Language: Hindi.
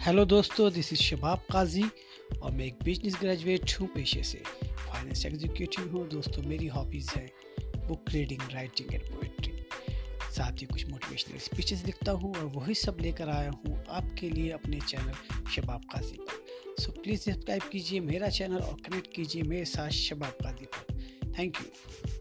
हेलो दोस्तों दिस इज़ शबाब काजी और मैं एक बिज़नेस ग्रेजुएट हूँ पेशे से। फाइनेंस एग्जीक्यूटिव हूँ। दोस्तों, मेरी हॉबीज़ हैं book reading writing and poetry साथ ही कुछ मोटिवेशनल स्पीचेस लिखता हूँ और वही सब लेकर आया हूँ आपके लिए अपने चैनल शबाब काजी पर। सो प्लीज़ सब्सक्राइब कीजिए मेरा चैनल और कनेक्ट कीजिए मेरे साथ शबाब काजी पर। Thank you